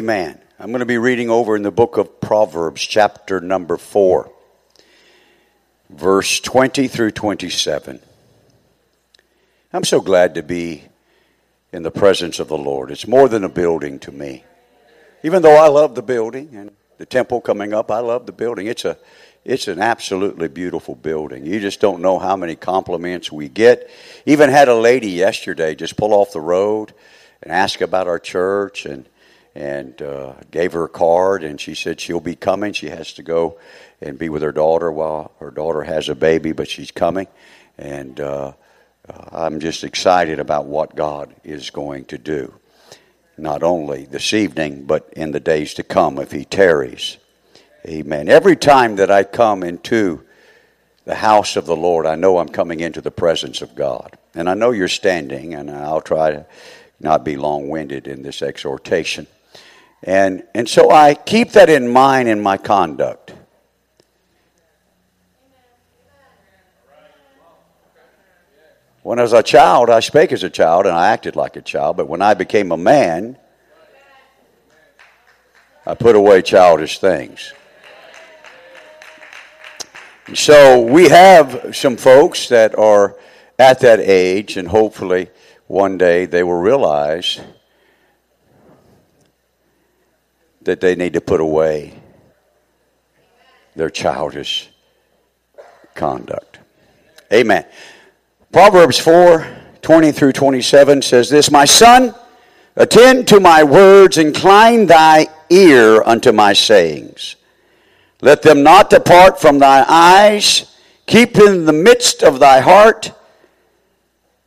Amen. I'm going to be reading over in the book of Proverbs, chapter number 4, verse 20 through 27. I'm so glad to be in the presence of the Lord. It's more than a building to me. Even though I love the building and the temple coming up, I love the building. It's a it's an absolutely beautiful building. You just don't know how many compliments we get. Even had a lady yesterday just pull off the road and ask about our church and and uh, gave her a card, and she said she'll be coming. She has to go and be with her daughter while her daughter has a baby, but she's coming. And uh, uh, I'm just excited about what God is going to do, not only this evening, but in the days to come if He tarries. Amen. Every time that I come into the house of the Lord, I know I'm coming into the presence of God. And I know you're standing, and I'll try to not be long winded in this exhortation. And, and so I keep that in mind in my conduct. When I was a child, I spake as a child and I acted like a child, but when I became a man, I put away childish things. And so we have some folks that are at that age, and hopefully one day they will realize that they need to put away their childish conduct. Amen. Proverbs 4 20 through 27 says this My son, attend to my words, incline thy ear unto my sayings. Let them not depart from thy eyes, keep in the midst of thy heart,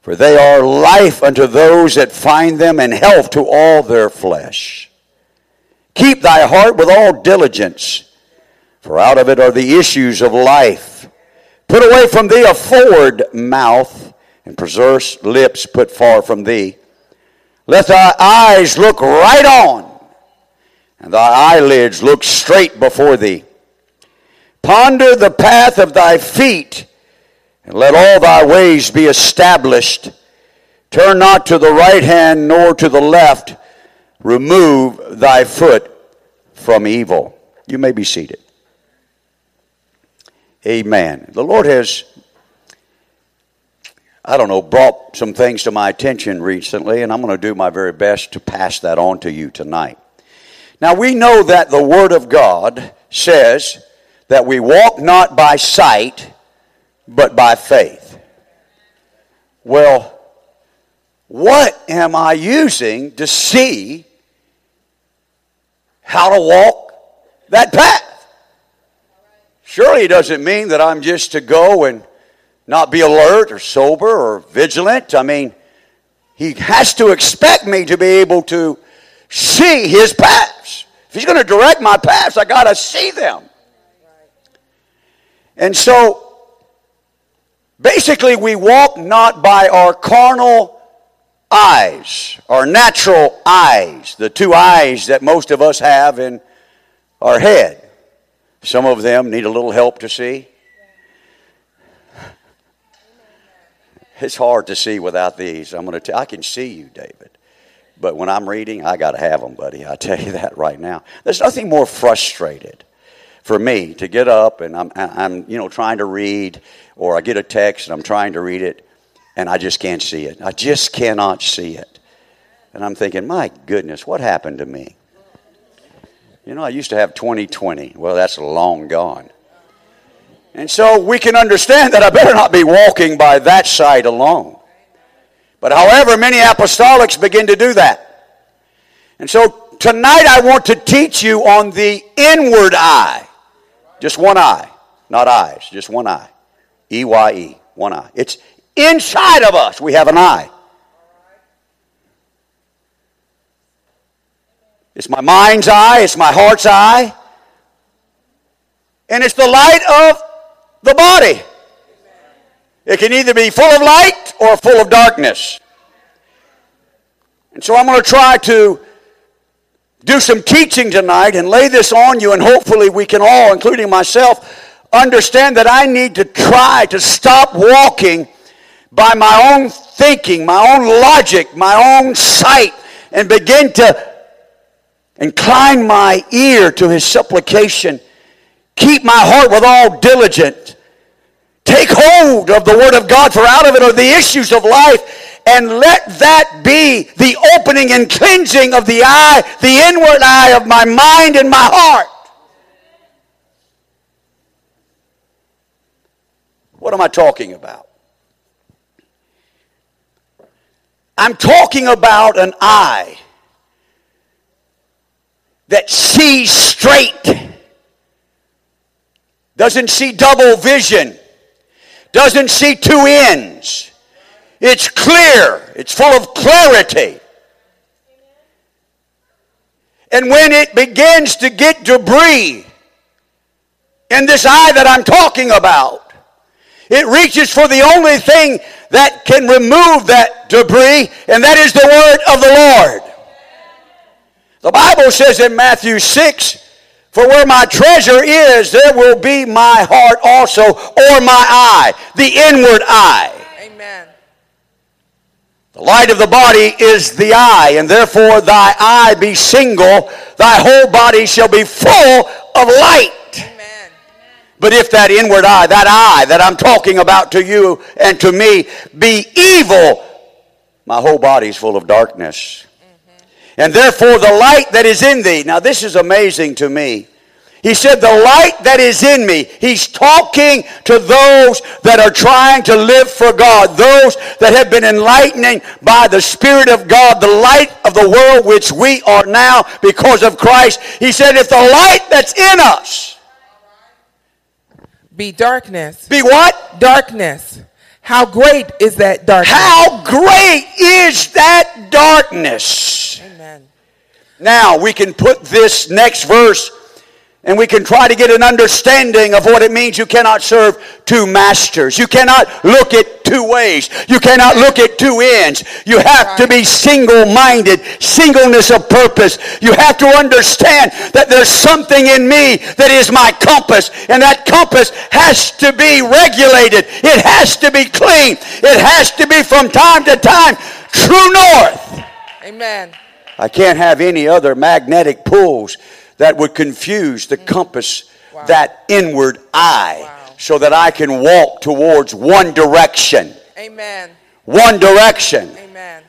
for they are life unto those that find them, and health to all their flesh. Keep thy heart with all diligence, for out of it are the issues of life. Put away from thee a forward mouth, and perverse lips put far from thee. Let thy eyes look right on, and thy eyelids look straight before thee. Ponder the path of thy feet, and let all thy ways be established. Turn not to the right hand nor to the left remove thy foot from evil. You may be seated. Amen. The Lord has, I don't know, brought some things to my attention recently, and I'm going to do my very best to pass that on to you tonight. Now, we know that the Word of God says that we walk not by sight, but by faith. Well, what am I using to see how to walk that path? Surely it doesn't mean that I'm just to go and not be alert or sober or vigilant. I mean, he has to expect me to be able to see his paths. If he's going to direct my paths, I got to see them. And so, basically, we walk not by our carnal eyes, our natural eyes, the two eyes that most of us have in our head. Some of them need a little help to see. It's hard to see without these. I'm going to I can see you, David. But when I'm reading, I got to have them, buddy. I tell you that right now. There's nothing more frustrated for me to get up and I'm, I'm you know trying to read or I get a text and I'm trying to read it and I just can't see it. I just cannot see it. And I'm thinking, my goodness, what happened to me? You know, I used to have 2020. Well, that's long gone. And so we can understand that I better not be walking by that side alone. But however, many apostolics begin to do that. And so tonight I want to teach you on the inward eye. Just one eye, not eyes, just one eye. E Y E, one eye. It's Inside of us, we have an eye. It's my mind's eye, it's my heart's eye, and it's the light of the body. It can either be full of light or full of darkness. And so I'm going to try to do some teaching tonight and lay this on you, and hopefully we can all, including myself, understand that I need to try to stop walking by my own thinking, my own logic, my own sight, and begin to Incline my ear to his supplication. Keep my heart with all diligence. Take hold of the word of God, for out of it are the issues of life. And let that be the opening and cleansing of the eye, the inward eye of my mind and my heart. What am I talking about? I'm talking about an eye that sees straight, doesn't see double vision, doesn't see two ends. It's clear, it's full of clarity. And when it begins to get debris in this eye that I'm talking about, it reaches for the only thing that can remove that debris, and that is the word of the Lord. The Bible says in Matthew 6, for where my treasure is, there will be my heart also, or my eye, the inward eye. Amen. The light of the body is the eye, and therefore thy eye be single, thy whole body shall be full of light. But if that inward eye, that eye that I'm talking about to you and to me, be evil, my whole body is full of darkness. Mm-hmm. And therefore the light that is in thee. Now this is amazing to me. He said, the light that is in me. He's talking to those that are trying to live for God. Those that have been enlightening by the Spirit of God. The light of the world which we are now because of Christ. He said, if the light that's in us. Be darkness. Be what? Darkness. How great is that darkness? How great is that darkness? Amen. Now we can put this next verse and we can try to get an understanding of what it means you cannot serve two masters. You cannot look at two ways. You cannot look at two ends. You have to be single-minded, singleness of purpose. You have to understand that there's something in me that is my compass, and that compass has to be regulated. It has to be clean. It has to be from time to time true north. Amen. I can't have any other magnetic pulls that would confuse the mm. compass, Wow. that inward eye, Wow. so that I can walk towards one direction. Amen. One direction. Amen.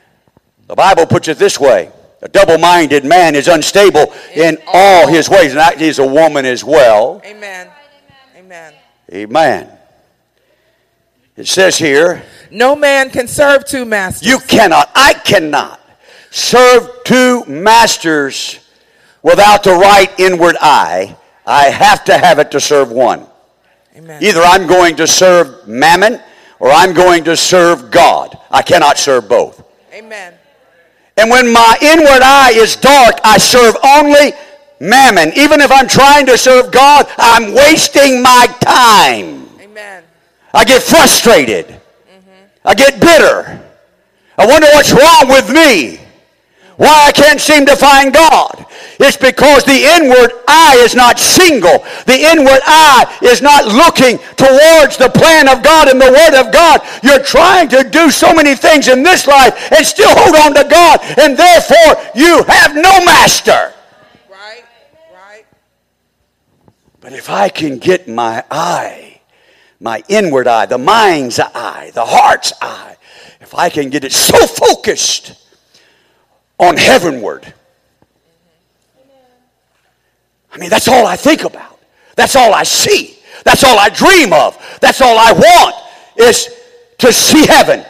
The Bible puts it this way a double minded man is unstable in In all all. his ways, and that is a woman as well. Amen. Amen. Amen. It says here, No man can serve two masters. you cannot, I cannot serve two masters without the right inward eye. I have to have it to serve one. Amen. Either I'm going to serve mammon or I'm going to serve God. I cannot serve both. Amen. And when my inward eye is dark, I serve only mammon. Even if I'm trying to serve God, I'm wasting my time. Amen. I get frustrated. Mm-hmm. I get bitter. I wonder what's wrong with me. Why I can't seem to find God. It's because the inward eye is not single. The inward eye is not looking towards the plan of God and the Word of God. You're trying to do so many things in this life and still hold on to God, and therefore you have no master. Right. Right. But if I can get my eye, my inward eye, the mind's eye, the heart's eye, if I can get it so focused on heavenward, I mean, that's all I think about. That's all I see. That's all I dream of. That's all I want is to see heaven.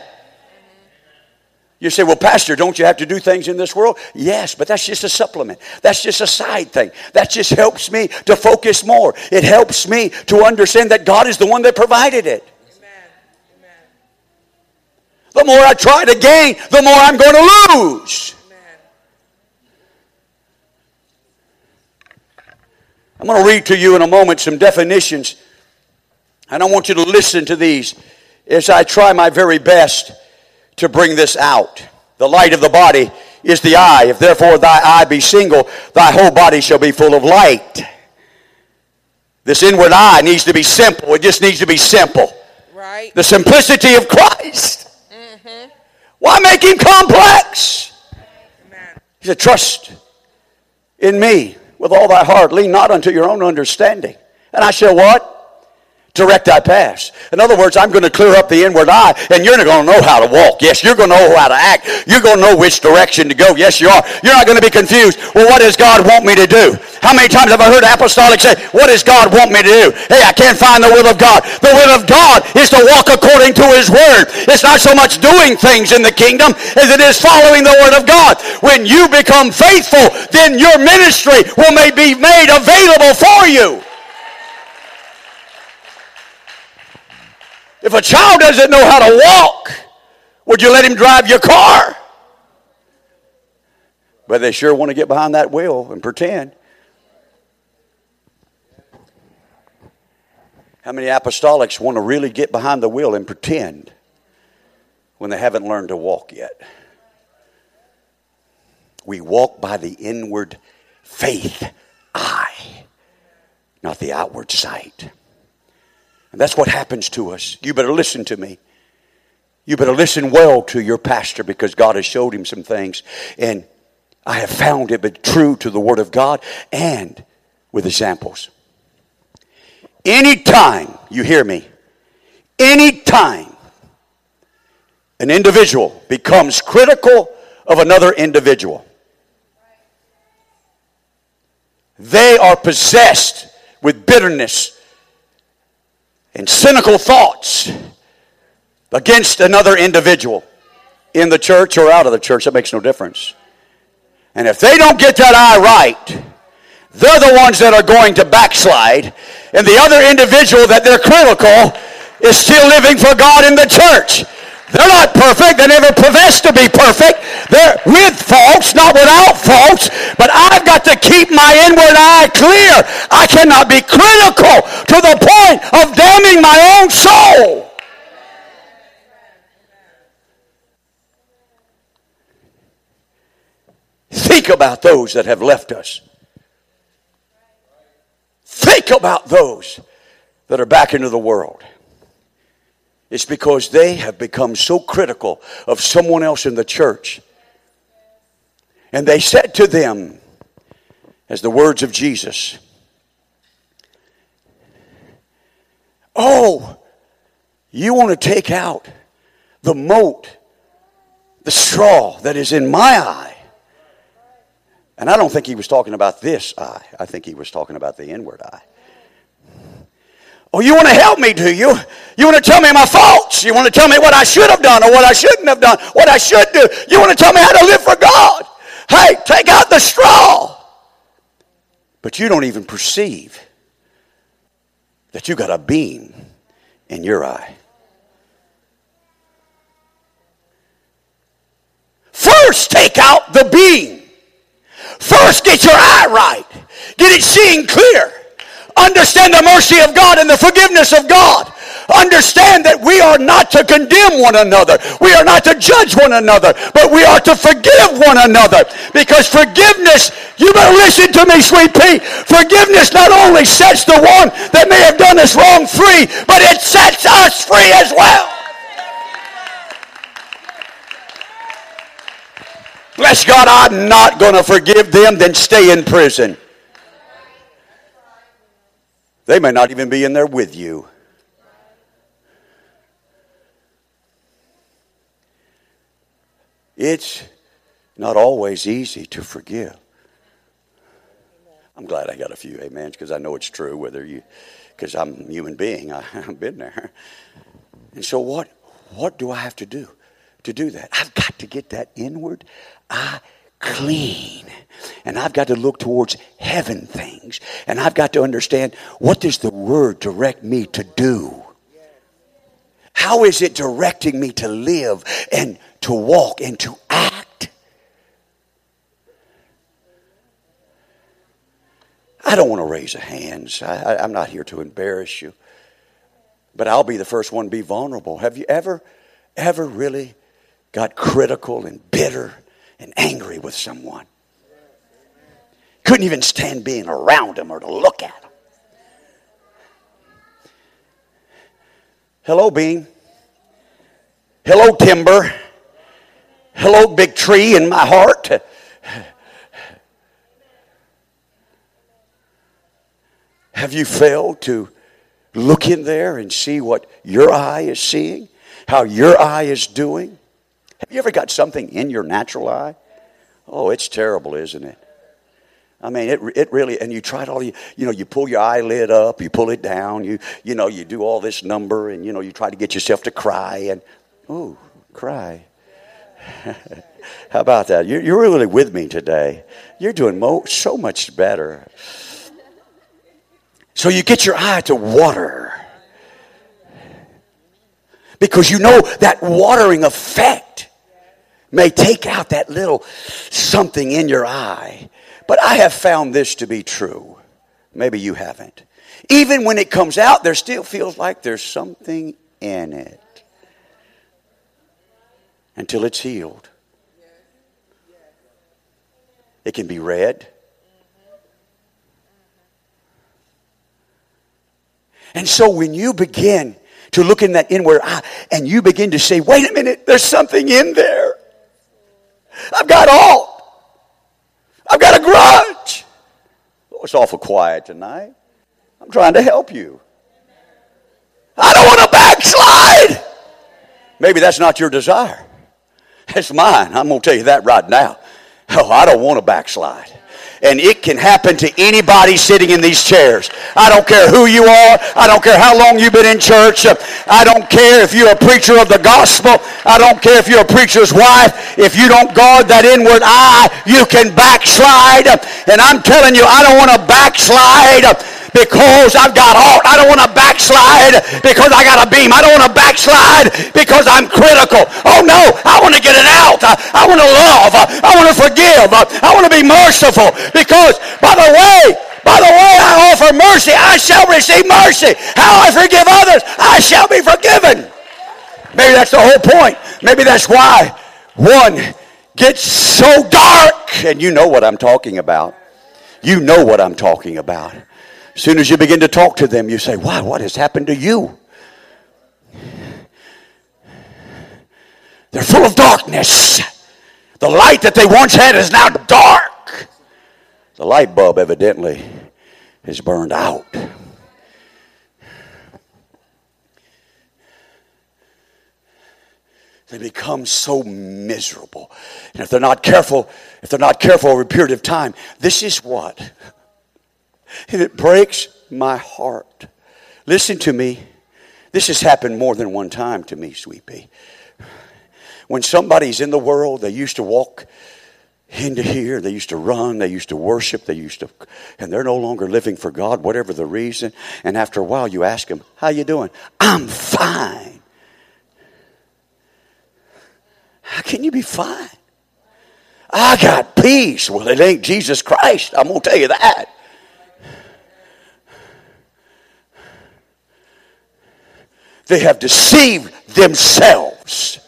You say, well, Pastor, don't you have to do things in this world? Yes, but that's just a supplement. That's just a side thing. That just helps me to focus more. It helps me to understand that God is the one that provided it. Amen. Amen. The more I try to gain, the more I'm going to lose. I'm going to read to you in a moment some definitions, and I want you to listen to these as I try my very best to bring this out. The light of the body is the eye. If therefore thy eye be single, thy whole body shall be full of light. This inward eye needs to be simple. It just needs to be simple. Right. The simplicity of Christ. Mm-hmm. Why make him complex? Amen. He said, trust in me with all thy heart. Lean not unto your own understanding. And I shall what? Direct thy paths. In other words, I'm going to clear up the inward eye, and you're going to know how to walk. Yes, you're going to know how to act. You're going to know which direction to go. Yes, you are. You're not going to be confused. Well, what does God want me to do? How many times have I heard apostolic say, what does God want me to do? Hey, I can't find the will of God. The will of God is to walk according to his word. It's not so much doing things in the kingdom as it is following the word of God. When you become faithful, then your ministry will may be made available for you. If a child doesn't know how to walk, would you let him drive your car? But they sure want to get behind that wheel and pretend. How many apostolics want to really get behind the wheel and pretend when they haven't learned to walk yet? We walk by the inward faith eye, not the outward sight. And that's what happens to us. You better listen to me. You better listen well to your pastor because God has showed him some things. And I have found it but true to the Word of God and with examples. Anytime, you hear me, anytime an individual becomes critical of another individual, they are possessed with bitterness and cynical thoughts against another individual in the church or out of the church, that makes no difference. And if they don't get that eye right, they're the ones that are going to backslide. And the other individual that they're critical is still living for God in the church. They're not perfect. They never profess to be perfect. They're with faults, not without faults. But I've got to keep my inward eye clear. I cannot be critical to the point of damning my own soul. Think about those that have left us. Think about those that are back into the world. It's because they have become so critical of someone else in the church. And they said to them, as the words of Jesus, Oh, you want to take out the mote, the straw that is in my eye. And I don't think he was talking about this eye. I think he was talking about the inward eye. Oh, you want to help me, do you? You want to tell me my faults? You want to tell me what I should have done or what I shouldn't have done, what I should do? You want to tell me how to live for God? Hey, take out the straw. But you don't even perceive that you got a beam in your eye. First, take out the beam. First, get your eye right. Get it seeing clear. Understand the mercy of God and the forgiveness of God. Understand that we are not to condemn one another. We are not to judge one another, but we are to forgive one another. Because forgiveness, you better listen to me, sweet pea. Forgiveness not only sets the one that may have done us wrong free, but it sets us free as well. Bless God, I'm not going to forgive them, then stay in prison. They may not even be in there with you. It's not always easy to forgive. I'm glad I got a few amens because I know it's true, whether you, because I'm a human being. I, I've been there. And so, what, what do I have to do to do that? I've got to get that inward eye clean. And I've got to look towards heaven things. And I've got to understand what does the word direct me to do? How is it directing me to live and to walk and to act? I don't want to raise a hands. I, am not here to embarrass you. But I'll be the first one to be vulnerable. Have you ever, ever really got critical and bitter and angry with someone. Couldn't even stand being around him or to look at him. Hello, bean. Hello, timber. Hello, big tree in my heart. Have you failed to look in there and see what your eye is seeing? How your eye is doing? Have you ever got something in your natural eye? Oh, it's terrible, isn't it? I mean, it, it really, and you try to, all, you, you know, you pull your eyelid up, you pull it down, you, you know, you do all this number, and, you know, you try to get yourself to cry, and, oh, cry. How about that? You're, you're really with me today. You're doing mo- so much better. So you get your eye to water. Because you know that watering effect may take out that little something in your eye but I have found this to be true. Maybe you haven't. Even when it comes out, there still feels like there's something in it until it's healed. It can be red. And so when you begin to look in that inward eye and you begin to say, wait a minute, there's something in there. I've got all. I've got a grudge. Oh, it's awful quiet tonight. I'm trying to help you. I don't want to backslide. Maybe that's not your desire. It's mine. I'm going to tell you that right now. Oh, I don't want to backslide and it can happen to anybody sitting in these chairs. I don't care who you are. I don't care how long you've been in church. I don't care if you're a preacher of the gospel. I don't care if you're a preacher's wife. If you don't guard that inward eye, you can backslide. And I'm telling you, I don't want to backslide because I've got heart. I don't want to backslide because I got a beam. I don't want to backslide because I'm critical. Oh no, I want to get it out. I want to love. I want to forgive. I want to be merciful because by the way, by the way I offer mercy, I shall receive mercy. How I forgive others, I shall be forgiven. Maybe that's the whole point. Maybe that's why one gets so dark. And you know what I'm talking about. You know what I'm talking about. As soon as you begin to talk to them, you say, Wow, what has happened to you? They're full of darkness. The light that they once had is now dark. The light bulb evidently is burned out. They become so miserable. And if they're not careful, if they're not careful over a period of time, this is what and it breaks my heart. Listen to me. This has happened more than one time to me, Sweet Pea. When somebody's in the world, they used to walk into here, they used to run, they used to worship, they used to, and they're no longer living for God, whatever the reason. And after a while, you ask them, "How you doing?" "I'm fine." How can you be fine? I got peace. Well, it ain't Jesus Christ. I'm gonna tell you that. They have deceived themselves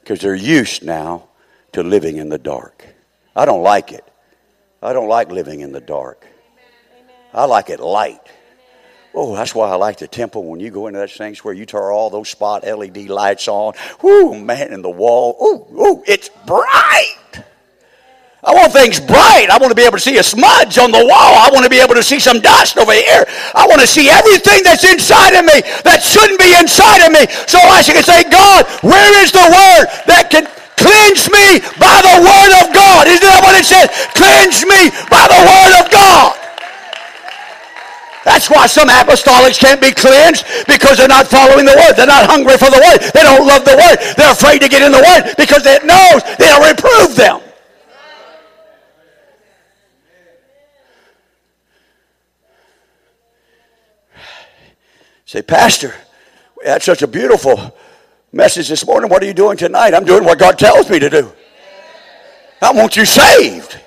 because they're used now to living in the dark. I don't like it. I don't like living in the dark. I like it light. Oh, that's why I like the temple. When you go into that sanctuary, you turn all those spot LED lights on. Whoo, man, in the wall. Ooh, ooh, it's bright. I want things bright. I want to be able to see a smudge on the wall. I want to be able to see some dust over here. I want to see everything that's inside of me that shouldn't be inside of me. So I can say, God, where is the word that can cleanse me by the word of God? Isn't that what it says? Cleanse me by the word of God. That's why some apostolics can't be cleansed because they're not following the word. They're not hungry for the word. They don't love the word. They're afraid to get in the word because it knows it'll reprove them. Say, Pastor, we had such a beautiful message this morning. What are you doing tonight? I'm doing what God tells me to do. I want you saved.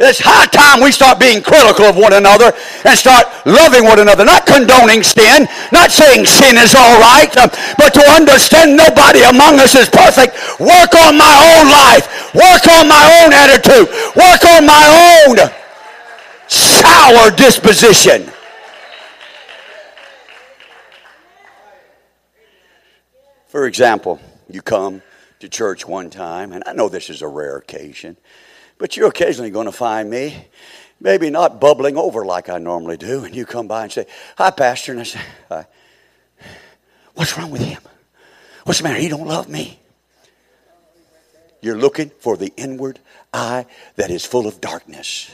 It's high time we start being critical of one another and start loving one another. Not condoning sin, not saying sin is all right, uh, but to understand nobody among us is perfect. Work on my own life. Work on my own attitude. Work on my own sour disposition. For example, you come to church one time, and I know this is a rare occasion, but you're occasionally going to find me, maybe not bubbling over like I normally do, and you come by and say, Hi, Pastor, and I say, Hi. What's wrong with him? What's the matter? He don't love me. You're looking for the inward eye that is full of darkness.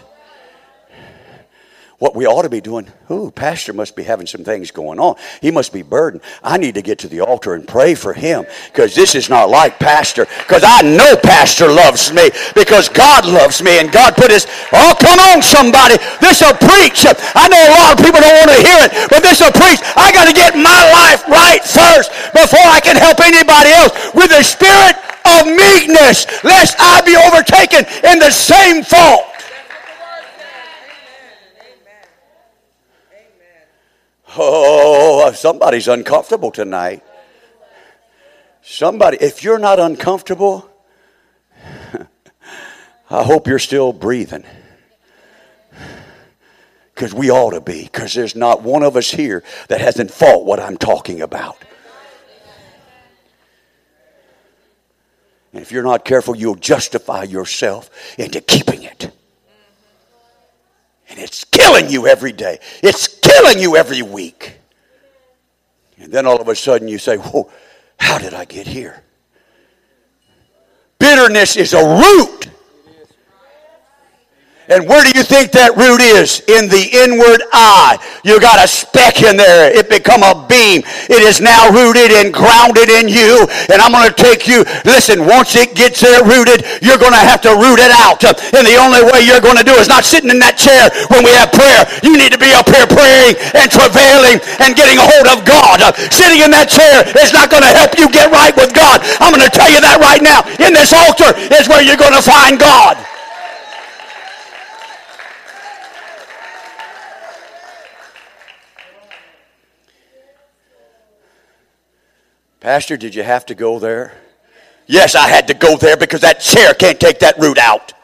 What we ought to be doing, ooh, Pastor must be having some things going on. He must be burdened. I need to get to the altar and pray for him because this is not like Pastor. Because I know Pastor loves me because God loves me and God put his, oh, come on, somebody. This will preach. I know a lot of people don't want to hear it, but this will preach. I got to get my life right first before I can help anybody else with the spirit of meekness, lest I be overtaken in the same fault. Oh, somebody's uncomfortable tonight. Somebody, if you're not uncomfortable, I hope you're still breathing. Because we ought to be, because there's not one of us here that hasn't fought what I'm talking about. And if you're not careful, you'll justify yourself into keeping it. And it's killing you every day. It's killing you every week. And then all of a sudden you say, Whoa, how did I get here? Bitterness is a root and where do you think that root is? In the inward eye. You got a speck in there. It become a beam. It is now rooted and grounded in you. And I'm going to take you. Listen, once it gets there rooted, you're going to have to root it out. And the only way you're going to do is not sitting in that chair when we have prayer. You need to be up here praying and travailing and getting a hold of God. Sitting in that chair is not going to help you get right with God. I'm going to tell you that right now. In this altar is where you're going to find God. Pastor, did you have to go there? Yes, I had to go there because that chair can't take that root out.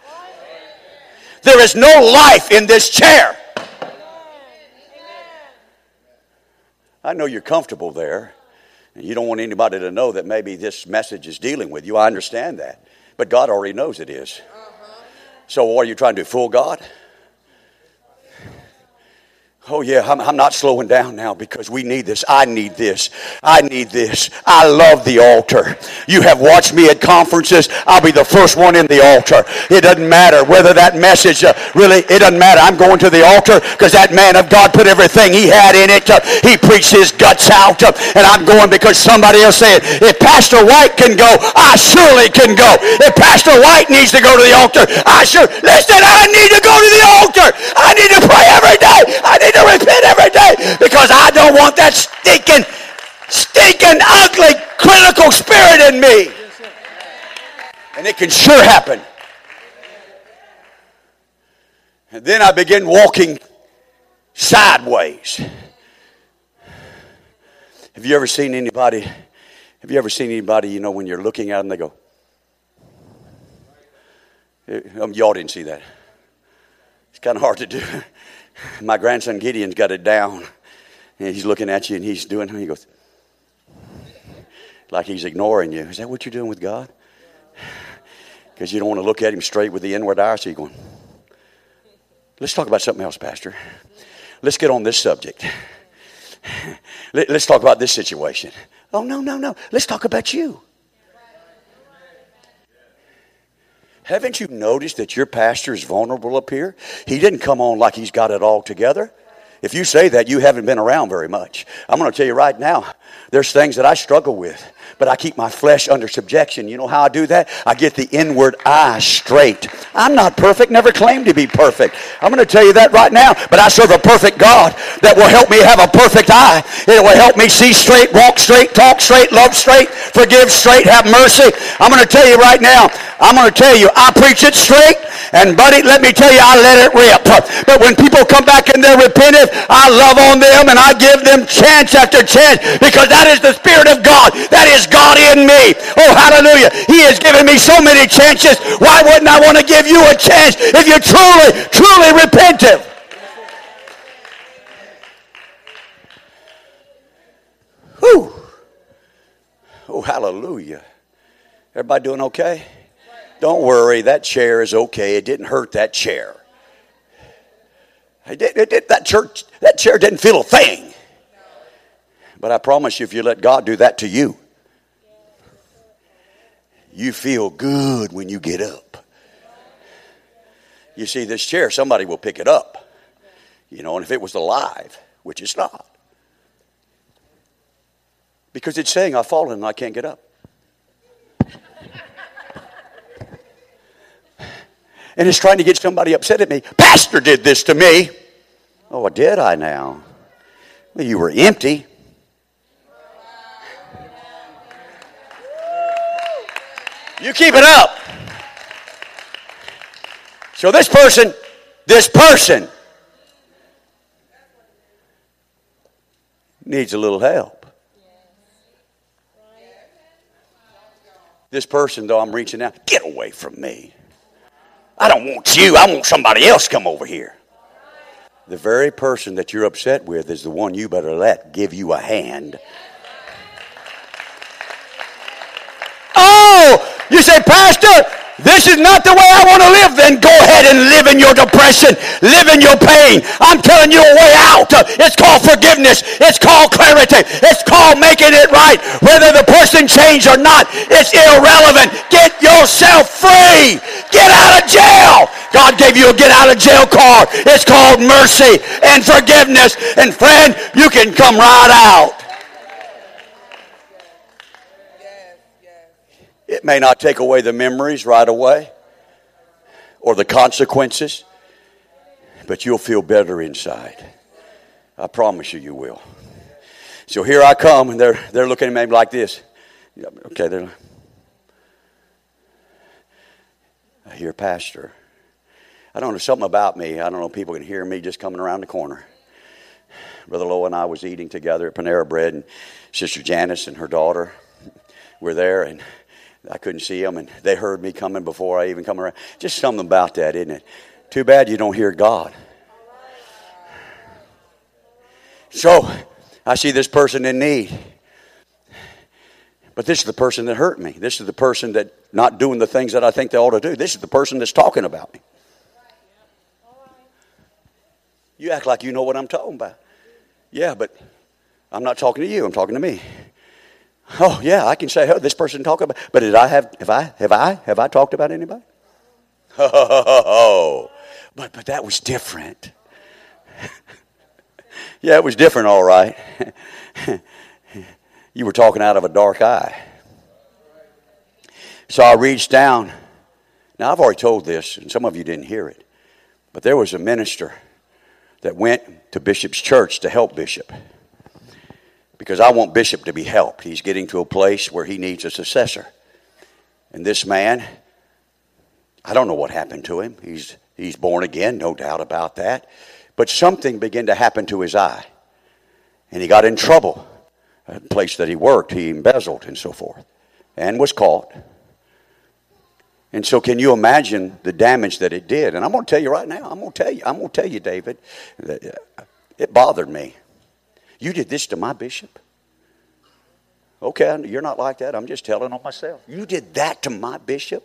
There is no life in this chair. I know you're comfortable there. And you don't want anybody to know that maybe this message is dealing with you. I understand that. But God already knows it is. So what are you trying to do? Fool God? Oh, yeah, I'm, I'm, not slowing down now because we need this. I need this. I need this. I love the altar. You have watched me at conferences. I'll be the first one in the altar. It doesn't matter whether that message uh, really, it doesn't matter. I'm going to the altar because that man of God put everything he had in it. Uh, he preached his guts out. Uh, and I'm going because somebody else said, if Pastor White can go, I surely can go. If Pastor White needs to go to the altar, I sure, listen, I need to go to the altar. I need to pray every day. I need to repent every day because I don't want that stinking, stinking, ugly, critical spirit in me. And it can sure happen. And then I begin walking sideways. Have you ever seen anybody? Have you ever seen anybody, you know, when you're looking at them, they go, um, y'all didn't see that. It's kind of hard to do. My grandson Gideon's got it down. And he's looking at you and he's doing, he goes, like he's ignoring you. Is that what you're doing with God? Because you don't want to look at him straight with the inward eye, so you're going, let's talk about something else, Pastor. Let's get on this subject. Let's talk about this situation. Oh, no, no, no. Let's talk about you. Haven't you noticed that your pastor is vulnerable up here? He didn't come on like he's got it all together. If you say that, you haven't been around very much. I'm going to tell you right now, there's things that I struggle with but I keep my flesh under subjection. You know how I do that? I get the inward eye straight. I'm not perfect, never claimed to be perfect. I'm going to tell you that right now, but I serve a perfect God that will help me have a perfect eye. It will help me see straight, walk straight, talk straight, love straight, forgive straight, have mercy. I'm going to tell you right now, I'm going to tell you, I preach it straight, and buddy, let me tell you, I let it rip. But when people come back and they're repentant, I love on them and I give them chance after chance because that is the Spirit of God. That is God in me. Oh, hallelujah. He has given me so many chances. Why wouldn't I want to give you a chance if you're truly, truly repentant? Whew. Oh, hallelujah. Everybody doing okay? Don't worry, that chair is okay. It didn't hurt that chair. It did, it did, that church, that chair didn't feel a thing. But I promise you, if you let God do that to you, you feel good when you get up. You see, this chair, somebody will pick it up. You know, and if it was alive, which it's not, because it's saying, I've fallen and I can't get up. And it's trying to get somebody upset at me. Pastor did this to me. Oh, did I now? Well, you were empty. You keep it up. So this person, this person needs a little help. This person, though, I'm reaching out, get away from me. I don't want you. I want somebody else come over here. The very person that you're upset with is the one you better let give you a hand. Oh, you say, Pastor, this is not the way I want to live. Then go ahead and live in your depression, live in your pain. I'm telling you a way out. It's called forgiveness. It's called clarity. It's called making it right. Whether the person changed or not, it's irrelevant. Get yourself free. Get out of jail. God gave you a get out of jail card. It's called mercy and forgiveness. And friend, you can come right out. It may not take away the memories right away or the consequences, but you'll feel better inside. I promise you, you will. So here I come, and they're, they're looking at me like this. Okay, they're. Hear Pastor. I don't know something about me. I don't know people can hear me just coming around the corner. Brother Lowe and I was eating together at Panera Bread, and Sister Janice and her daughter were there, and I couldn't see them, and they heard me coming before I even come around. Just something about that, isn't it? Too bad you don't hear God. So, I see this person in need. But this is the person that hurt me. This is the person that not doing the things that I think they ought to do. This is the person that's talking about me. You act like you know what I'm talking about. Yeah, but I'm not talking to you. I'm talking to me. Oh yeah, I can say, oh, this person talk about. But did I have? Have I? Have I? Have I talked about anybody? Oh, but but that was different. yeah, it was different, all right. you were talking out of a dark eye. So I reached down. Now I've already told this, and some of you didn't hear it, but there was a minister that went to Bishop's church to help Bishop because I want Bishop to be helped. He's getting to a place where he needs a successor. And this man, I don't know what happened to him. He's, he's born again, no doubt about that. But something began to happen to his eye. And he got in trouble place that he worked. He embezzled and so forth and was caught. And so, can you imagine the damage that it did? And I'm going to tell you right now, I'm going to tell you, I'm going to tell you, David, that uh, it bothered me. You did this to my bishop? Okay, you're not like that. I'm just telling on myself. You did that to my bishop?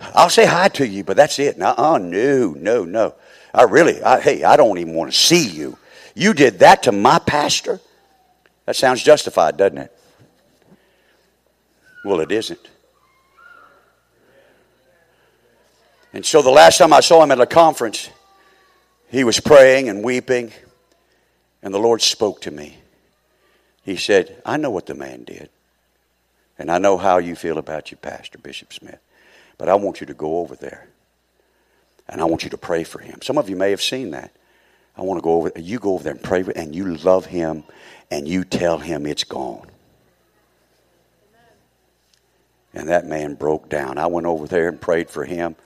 I'll say hi to you, but that's it. Uh-uh, no, no, no. I really, I, hey, I don't even want to see you. You did that to my pastor? That sounds justified, doesn't it? Well, it isn't. And so the last time I saw him at a conference, he was praying and weeping. And the Lord spoke to me. He said, I know what the man did. And I know how you feel about you, Pastor Bishop Smith. But I want you to go over there. And I want you to pray for him. Some of you may have seen that. I want to go over you go over there and pray and you love him and you tell him it's gone. And that man broke down. I went over there and prayed for him.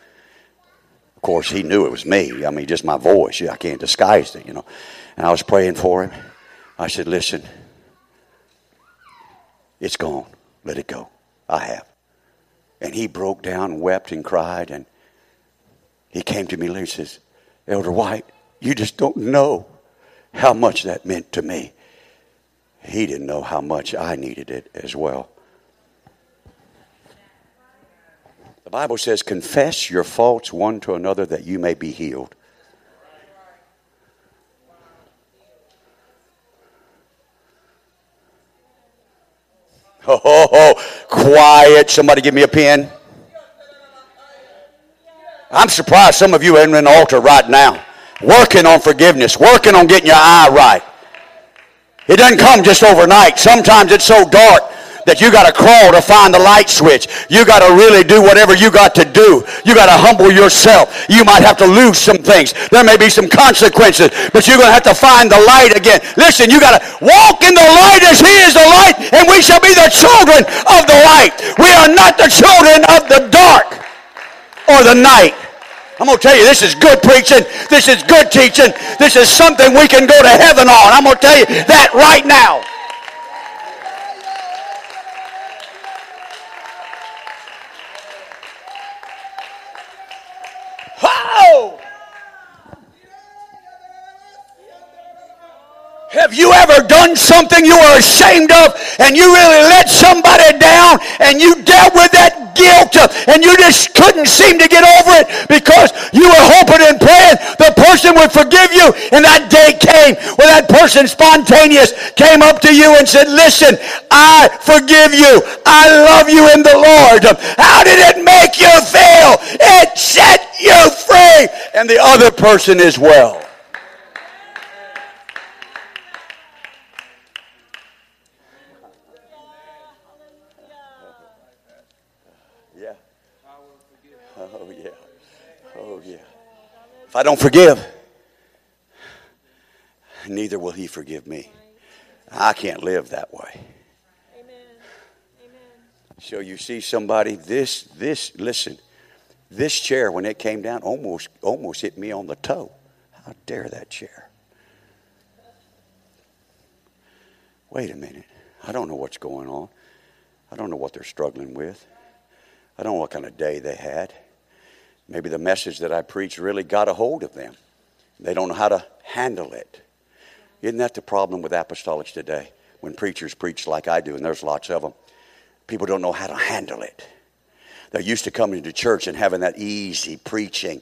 Of course, he knew it was me. I mean, just my voice. I can't disguise it, you know. And I was praying for him. I said, Listen, it's gone. Let it go. I have. And he broke down and wept and cried. And he came to me later and says, Elder White, you just don't know how much that meant to me. He didn't know how much I needed it as well. The Bible says, Confess your faults one to another that you may be healed. Oh. Quiet. Somebody give me a pen. I'm surprised some of you are in an altar right now working on forgiveness, working on getting your eye right. It doesn't come just overnight. Sometimes it's so dark that you got to crawl to find the light switch. You got to really do whatever you got to do. You got to humble yourself. You might have to lose some things. There may be some consequences, but you're going to have to find the light again. Listen, you got to walk in the light as he is the light, and we shall be the children of the light. We are not the children of the dark or the night. I'm going to tell you, this is good preaching. This is good teaching. This is something we can go to heaven on. I'm going to tell you that right now. Have you ever done something you were ashamed of and you really let somebody down and you dealt with that guilt and you just couldn't seem to get over it because you were hoping and praying the person would forgive you and that day came when that person spontaneous came up to you and said, listen, I forgive you. I love you in the Lord. How did it make you feel? It set you free and the other person as well. If I don't forgive, neither will he forgive me. I can't live that way. So you see somebody, this, this, listen, this chair, when it came down, almost, almost hit me on the toe. How dare that chair? Wait a minute. I don't know what's going on. I don't know what they're struggling with. I don't know what kind of day they had. Maybe the message that I preach really got a hold of them. They don't know how to handle it. Isn't that the problem with apostolics today? When preachers preach like I do, and there's lots of them, people don't know how to handle it. They're used to coming to church and having that easy preaching.